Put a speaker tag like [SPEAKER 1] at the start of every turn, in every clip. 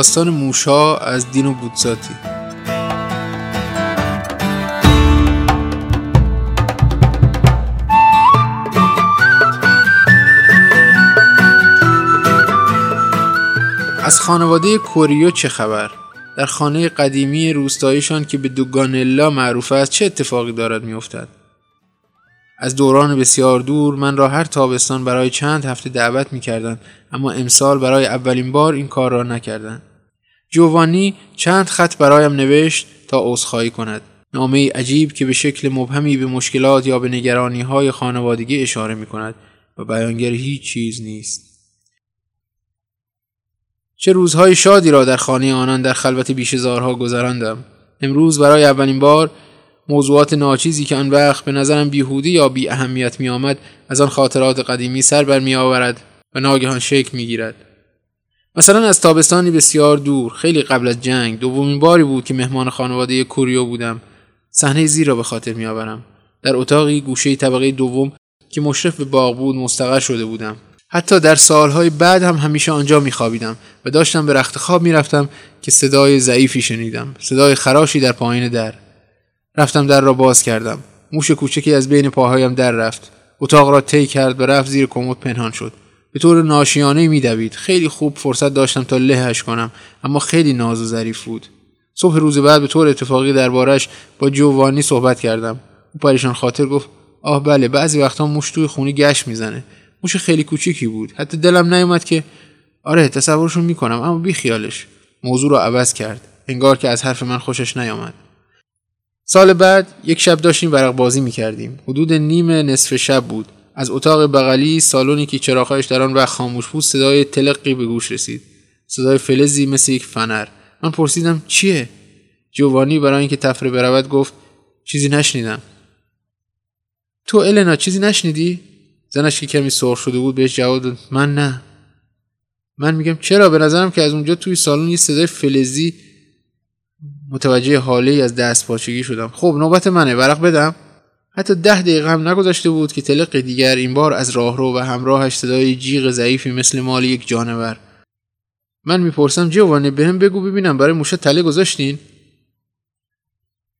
[SPEAKER 1] داستان موشا از دین و بودزاتی از خانواده کوریو چه خبر؟ در خانه قدیمی روستاییشان که به دوگانلا معروف است چه اتفاقی دارد میافتد؟ از دوران بسیار دور من را هر تابستان برای چند هفته دعوت می اما امسال برای اولین بار این کار را نکردند. جوانی چند خط برایم نوشت تا عذرخواهی کند. نامه عجیب که به شکل مبهمی به مشکلات یا به نگرانی های خانوادگی اشاره می کند و بیانگر هیچ چیز نیست. چه روزهای شادی را در خانه آنان در خلوت بیشزارها گذراندم. امروز برای اولین بار موضوعات ناچیزی که آن وقت به نظرم بیهودی یا بی اهمیت می آمد از آن خاطرات قدیمی سر بر می آورد و ناگهان شکل می گیرد. مثلا از تابستانی بسیار دور خیلی قبل از جنگ دومین باری بود که مهمان خانواده کوریو بودم. صحنه زیر را به خاطر می آورم در اتاقی گوشه طبقه دوم که مشرف به باغ بود مستقر شده بودم. حتی در سالهای بعد هم همیشه آنجا می خوابیدم و داشتم به رخت خواب می رفتم که صدای ضعیفی شنیدم صدای خراشی در پایین در. رفتم در را باز کردم. موش کوچکی از بین پاهایم در رفت. اتاق را طی کرد و رفت زیر کمد پنهان شد. به طور ناشیانه میدوید. خیلی خوب فرصت داشتم تا لهش کنم اما خیلی ناز و ظریف بود. صبح روز بعد به طور اتفاقی دربارش با جوانی صحبت کردم. او پریشان خاطر گفت آه بله بعضی وقتا موش توی خونی گشت می‌زنه. موش خیلی کوچیکی بود. حتی دلم نیومد که آره تصورشون می‌کنم اما بی خیالش موضوع را عوض کرد. انگار که از حرف من خوشش نیامد. سال بعد یک شب داشتیم ورق بازی می‌کردیم. حدود نیم نصف شب بود. از اتاق بغلی سالونی که چراغهایش در آن وقت خاموش بود صدای تلقی به گوش رسید. صدای فلزی مثل یک فنر. من پرسیدم چیه؟ جوانی برای اینکه تفره برود گفت چیزی نشنیدم. تو النا چیزی نشنیدی؟ زنش که کمی سرخ شده بود بهش جواب داد من نه. من میگم چرا؟ به نظرم که از اونجا توی سالن یه صدای فلزی متوجه حاله از دست پاچگی شدم. خب نوبت منه. ورق بدم؟ حتی ده دقیقه هم نگذاشته بود که تلق دیگر این بار از راهرو و همراهش صدای جیغ ضعیفی مثل مال یک جانور. من می‌پرسم جوانه بهم بگو ببینم برای موشه تله گذاشتین؟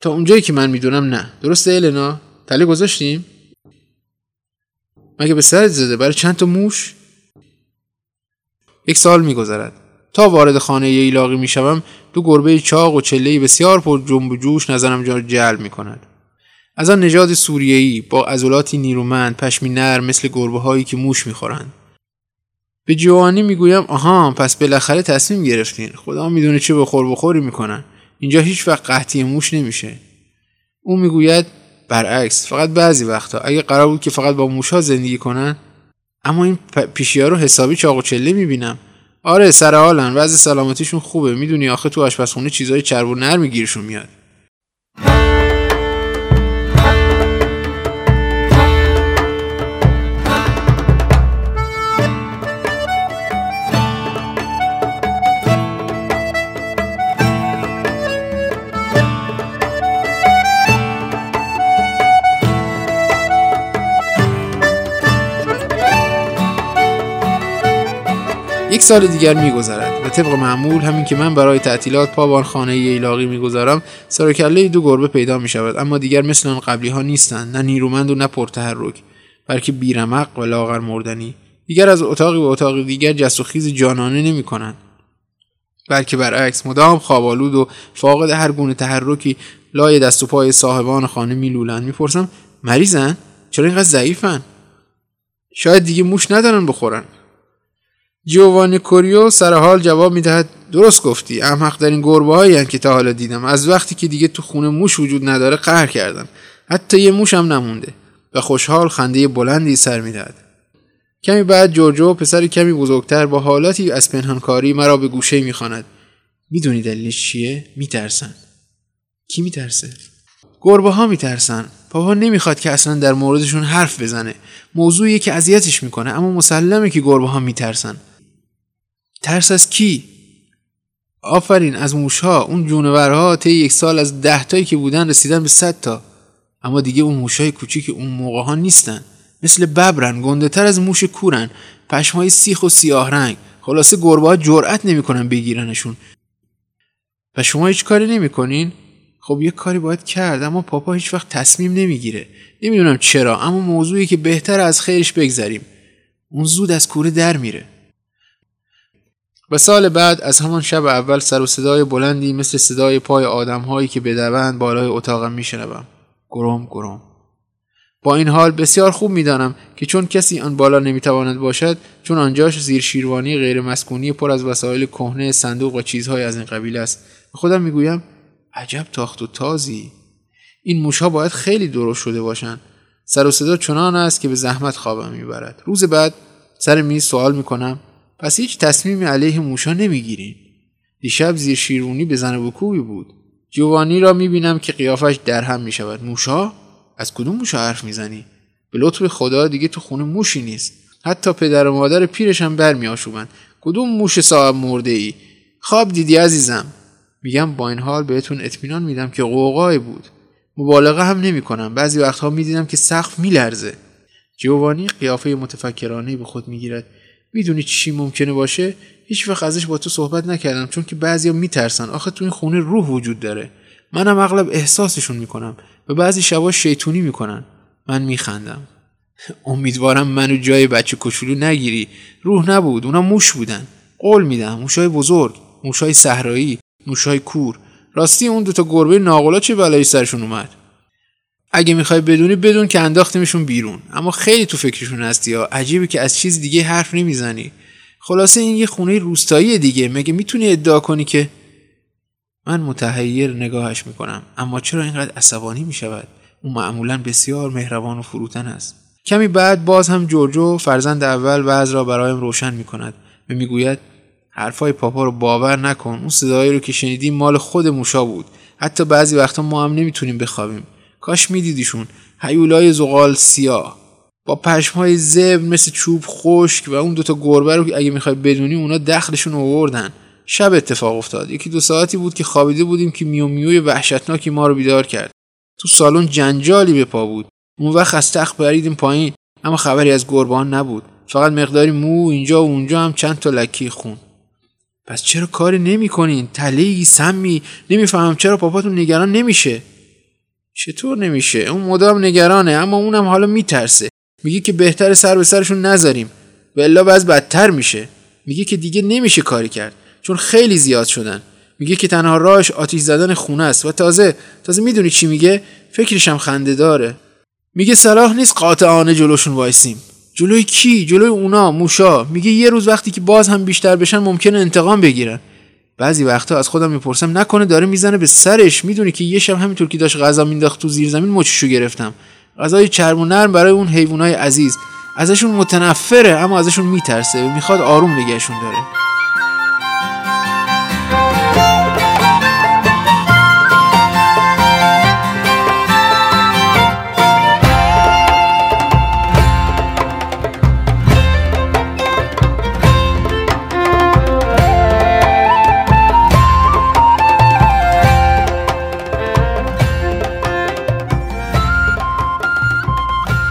[SPEAKER 1] تا اونجایی که من می‌دونم نه. درسته النا؟ تله گذاشتیم؟ مگه به سرت زده؟ برای چند تا موش؟ یک سال میگذرد. تا وارد خانه ایلاقی می‌شوم دو گربه چاق و چله بسیار پر جنب و جوش نظرم جا جلب می‌کند. از آن نژاد سوریه‌ای با عضلاتی نیرومند پشمی نر مثل گربه هایی که موش می‌خورند. به جوانی می‌گویم آها پس بالاخره تصمیم گرفتین. خدا می‌دونه چه بخور بخوری می‌کنن. اینجا هیچ وقت قحطی موش نمیشه. او می‌گوید برعکس فقط بعضی وقتا اگه قرار بود که فقط با موشها زندگی کنن اما این پیشیا رو حسابی چاق و چله می‌بینم. آره سر حالن. وضع سلامتیشون خوبه. می‌دونی آخه تو آشپزخونه چیزای چرب و نرم گیرشون میاد. سال دیگر میگذرد و طبق معمول همین که من برای تعطیلات پا بان خانه ایلاقی می‌گذارم سر کله دو گربه پیدا می شود اما دیگر مثل آن قبلی ها نیستند نه نیرومند و نه پرتحرک بلکه بیرمق و لاغر مردنی دیگر از اتاقی به اتاق دیگر جست و خیز جانانه نمی کنند بلکه برعکس مدام خوابالود و فاقد هر گونه تحرکی لای دست و پای صاحبان خانه میلولند. می‌پرسم مریضن؟ چرا اینقدر ضعیفن؟ شاید دیگه موش ندارن بخورن. جوانی کوریو سر حال جواب می‌دهد درست گفتی. احمق در این گربه هایی که تا حالا دیدم. از وقتی که دیگه تو خونه موش وجود نداره قهر کردن حتی یه موش هم نمونده. و خوشحال خنده بلندی سر می‌دهد. کمی بعد جورجو پسر کمی بزرگتر با حالاتی از پنهانکاری مرا به گوشه می‌خواند. می‌دونی دلیلش چیه? میترسن کی میترسه؟ گربه ها میترسن پاپا نمی‌خواد که اصلا در موردشون حرف بزنه. موضوعی که اذیتش می‌کنه اما مسلمه که گربه ها میترسن ترس از کی؟ آفرین از موشها. اون جونورها طی یک سال از ده تایی که بودن رسیدن به صد تا. اما دیگه اون موشهای کوچیک اون موقع ها نیستن. مثل ببرن گنده تر از موش کورن. پشمای سیخ و سیاه رنگ. خلاصه گربه ها جرأت نمی‌کنن بگیرنشون. و شما هیچ کاری نمی‌کنین؟ خب یه کاری باید کرد اما پاپا هیچ وقت تصمیم نمی‌گیره. نمی‌دونم چرا اما موضوعی که بهتر از خیرش بگذریم. اون زود از کوره در میره. و سال بعد از همان شب اول سر و صدای بلندی مثل صدای پای آدم هایی که بدوند بالای اتاقم میشنوم. گرم گرم با این حال بسیار خوب می‌دانم که چون کسی آن بالا نمی‌تواند باشد چون آنجاش زیر شیروانی غیر مسکونی پر از وسایل کهنه صندوق و چیزهای از این قبیل است. خودم می‌گویم عجب تاخت و تازی. این موشها باید خیلی درست شده باشند. سر و صدا چنان است که به زحمت خوابم می‌برد. روز بعد سر میز سوال می‌کنم پس هیچ تصمیمی علیه موشا نمی‌گیرین دیشب زیر شیرونی به زن بکوبی بود. جوانی را می‌بینم که قیافش درهم می‌شود. موشا؟ از کدوم موشا حرف می‌زنی؟ به لطف خدا دیگه تو خونه موشی نیست. حتی پدر و مادر پیرش هم برمیآشوبند. کدوم موش صاحب مرده ای خواب دیدی عزیزم؟ میگم با این حال بهتون اطمینان میدم که قوقای بود. مبالغه هم نمی کنم بعضی وقتها می‌دیدم که سقف میلرزه. جوانی قیافه متفکرانه به خود می‌گیرد. می‌دونی چی ممکنه باشه؟ هیچ وقت ازش با تو صحبت نکردم چون که بعضیا میترسن. آخه تو این خونه روح وجود داره. منم اغلب احساسشون می‌کنم و بعضی شبا شیطونی می‌کنن. من میخندم. امیدوارم منو جای بچه کوچولو نگیری. روح نبود اونا موش بودن. قول میدم موشای بزرگ موشای صحرایی موشای کور. راستی اون دوتا گربه ناقلا چه بلایی سرشون اومد؟ اگه می‌خوای بدونی بدون که انداختیمشون بیرون. اما خیلی تو فکرشون هستی یا عجیبه که از چیز دیگه حرف نمی‌زنی. خلاصه این یه خونه روستایی دیگه. مگه می‌تونی ادعا کنی که من متحیر نگاهش می‌کنم اما چرا اینقدر عصبانی می‌شود؟ او معمولا بسیار مهربان و فروتن است کمی بعد باز هم جورجو فرزند اول وضع را برایم روشن می‌کند و می‌گوید حرفای پاپا رو باور نکن. اون صدایی رو که شنیدیم مال خود موشا بود. حتی بعضی وقتا ما هم نمی‌تونیم بخوابیم. کاش میدیدیشون. هیولای زغال سیاه. با پشمهای زبر مثل چوب خشک و اون دوتا گربه رو اگه می‌خوای بدونی اونا دخلشون آوردن. شب اتفاق افتاد. یکی دو ساعتی بود که خوابیده بودیم که میو میوی وحشتناکی ما رو بیدار کرد. تو سالن جنجالی به پا بود. اون وقت از تخت پریدیم پایین اما خبری از گربان نبود. فقط مقداری مو اینجا و اونجا هم چند تا لکی خون. پس چرا کاری نمی‌کنین؟ تلی سمی. نمی‌فهمم چرا پاپاتون نگران نمیشه. چطور نمیشه؟ اون مدام نگرانه اما اونم حالا میترسه. میگه که بهتر سر به سرشون نذاریم. و الا بعض بدتر میشه. میگه که دیگه نمیشه کاری کرد. چون خیلی زیاد شدن. میگه که تنها راهش آتیش زدن خونه است. و تازه تازه می‌دونی چی میگه؟ فکرش هم خنده داره. میگه صلاح نیست قاطعانه جلوشون وایسیم. جلوی کی؟ جلوی اونا موشا. میگه یه روز وقتی که باز هم بیشتر بشن ممکنه انتقام بگیرن. بعضی وقتا از خودم می‌پرسم نکنه داره می‌زنه به سرش. می‌دونی که یه شب همینطور که داشت غذا مینداخت تو زیر زمین مچشو گرفتم. غذای چرم و نرم برای اون حیوانای عزیز. ازشون متنفره اما ازشون میترسه. می‌خواد آروم نگهشون داره.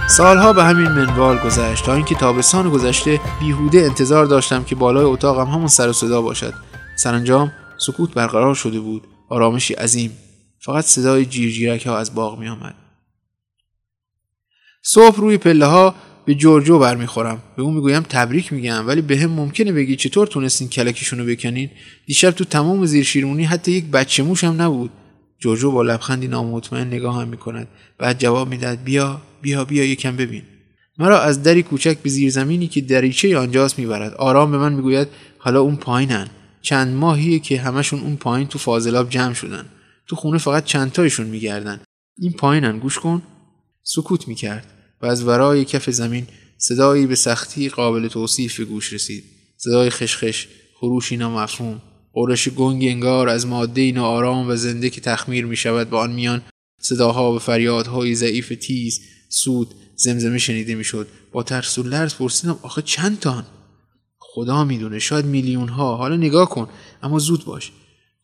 [SPEAKER 1] سالها به همین منوال گذشت تا اینکه تابستان گذشته بیهوده انتظار داشتم که بالای اتاقم همون سر و صدا باشد. سرانجام سکوت برقرار شده بود. آرامشی عظیم. فقط صدای جیرجیرک ها از باغ می آمد. صبح روی پله ها به جورجو برمیخورم. به اون می‌گویم تبریک میگم ولی به هم ممکنه بگی چطور تونستین کلکشون رو بکنین؟ دیشب تو تمام زیر شیرمونی حتی یک بچه موش هم نبود. جورجو با لبخندی نامطمئن نگاه هم می‌کند. بعد جواب می‌دهد بیا. بیا بیا یکم ببین. مرا از دری کوچک به زیر زمینی که دریچه آنجاست می‌برد. آرام به من می‌گوید حالا اون پایینن. چند ماهیه که همشون اون پایین تو فاضلاب جمع شدن. تو خونه فقط چند تایشون میگردن. این پایینن گوش کن. سکوت می‌کرد و از ورای کف زمین صدایی به سختی قابل توصیف به گوش رسید. صدای خشخش خروشی نامفهوم قرش گنگ انگار از ماده ناآرام و زنده که تخمیر می به آن میان صداها و فریادهای ضعیف تیز سود زمزمه شنیده می‌شد. با ترس و لرز پرسیدم آخه چند تان خدا می‌دونه شاید میلیون ها حالا نگاه کن اما زود باش.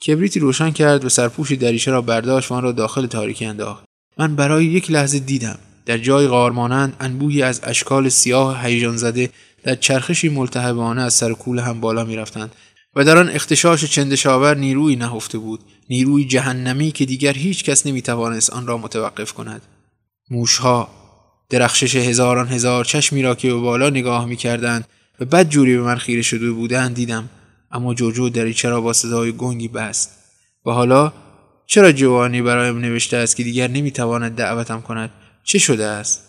[SPEAKER 1] کبریتی روشن کرد و سرپوش دریچه را برداشت و آن را داخل تاریکی انداخت. من برای یک لحظه دیدم در جای غارمانند انبوهی از اشکال سیاه هیجان زده در چرخشی ملتهبانه از سر کول هم بالا می‌رفتند. و در آن اختشاش چندشاور نیروی نهفته بود نیروی جهنمی که دیگر هیچ کس نمی‌توانست آن را متوقف کند. موشها درخشش هزاران هزار چشمی را که به بالا نگاه می‌کردند و بد جوری به من خیره شده بودند دیدم اما جوجو دریچه را با صدای گنگی بست. و حالا چرا جوانی برایم نوشته است که دیگر نمی‌تواند دعوتم کند؟ چه شده است؟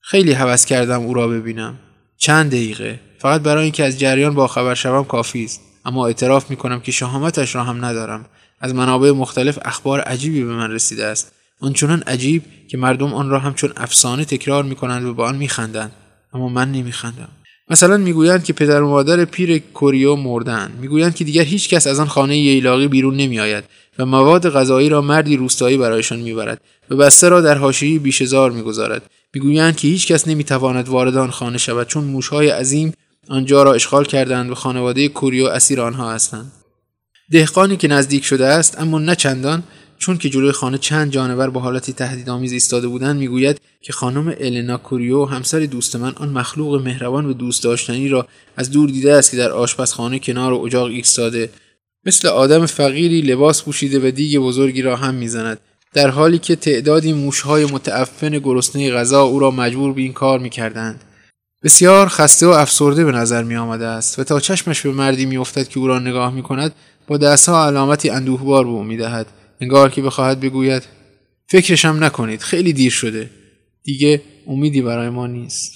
[SPEAKER 1] خیلی حوض کردم او را ببینم. چند دقیقه؟ فقط برای اینکه از جریان با خبر شوم کافی است. اما اعتراف می‌کنم که شهامتش را هم ندارم. از منابع مختلف اخبار عجیبی به من رسیده است. آنچنان عجیب که مردم آن را همچون افسانه تکرار می‌کنند و به آن میخندند. اما من نمیخندم. مثلا می‌گویند که پدر و مادر پیر کوریو مردند می‌گویند که دیگر هیچ کس از آن خانه ییلاقی بیرون نمیآید و مواد غذایی را مردی روستایی برایشان می‌برد و بسته را در حاشیه بیشزار می‌گذارد. می‌گویند که هیچ کس نمی‌تواند وارد آن خانه شود چون موشهای عظیم آنجا را اشغال کردند و خانواده کوریو اسیر آنها هستند. دهقانی که نزدیک شده است اما نه چندان چون که جلوی خانه چند جانور با حالتی تهدیدآمیز ایستاده بودند می‌گوید که خانم النا کوریو همسر دوست من آن مخلوق مهربان و دوست داشتنی را از دور دیده است که در آشپزخانه کنار اجاق ایستاده. مثل آدم فقیری لباس پوشیده و دیگ بزرگی را هم می‌زند. در حالی که تعدادی موشهای متعفن گرسنه غذا او را مجبور به این کار می‌کردند. بسیار خسته و افسرده به نظر می آمده است و تا چشمش به مردی می افتد که او را نگاه می کند با دستها علامتی اندوهبار به او می دهد انگار که بخواهد بگوید فکرشم نکنید خیلی دیر شده. دیگه امیدی برای ما نیست.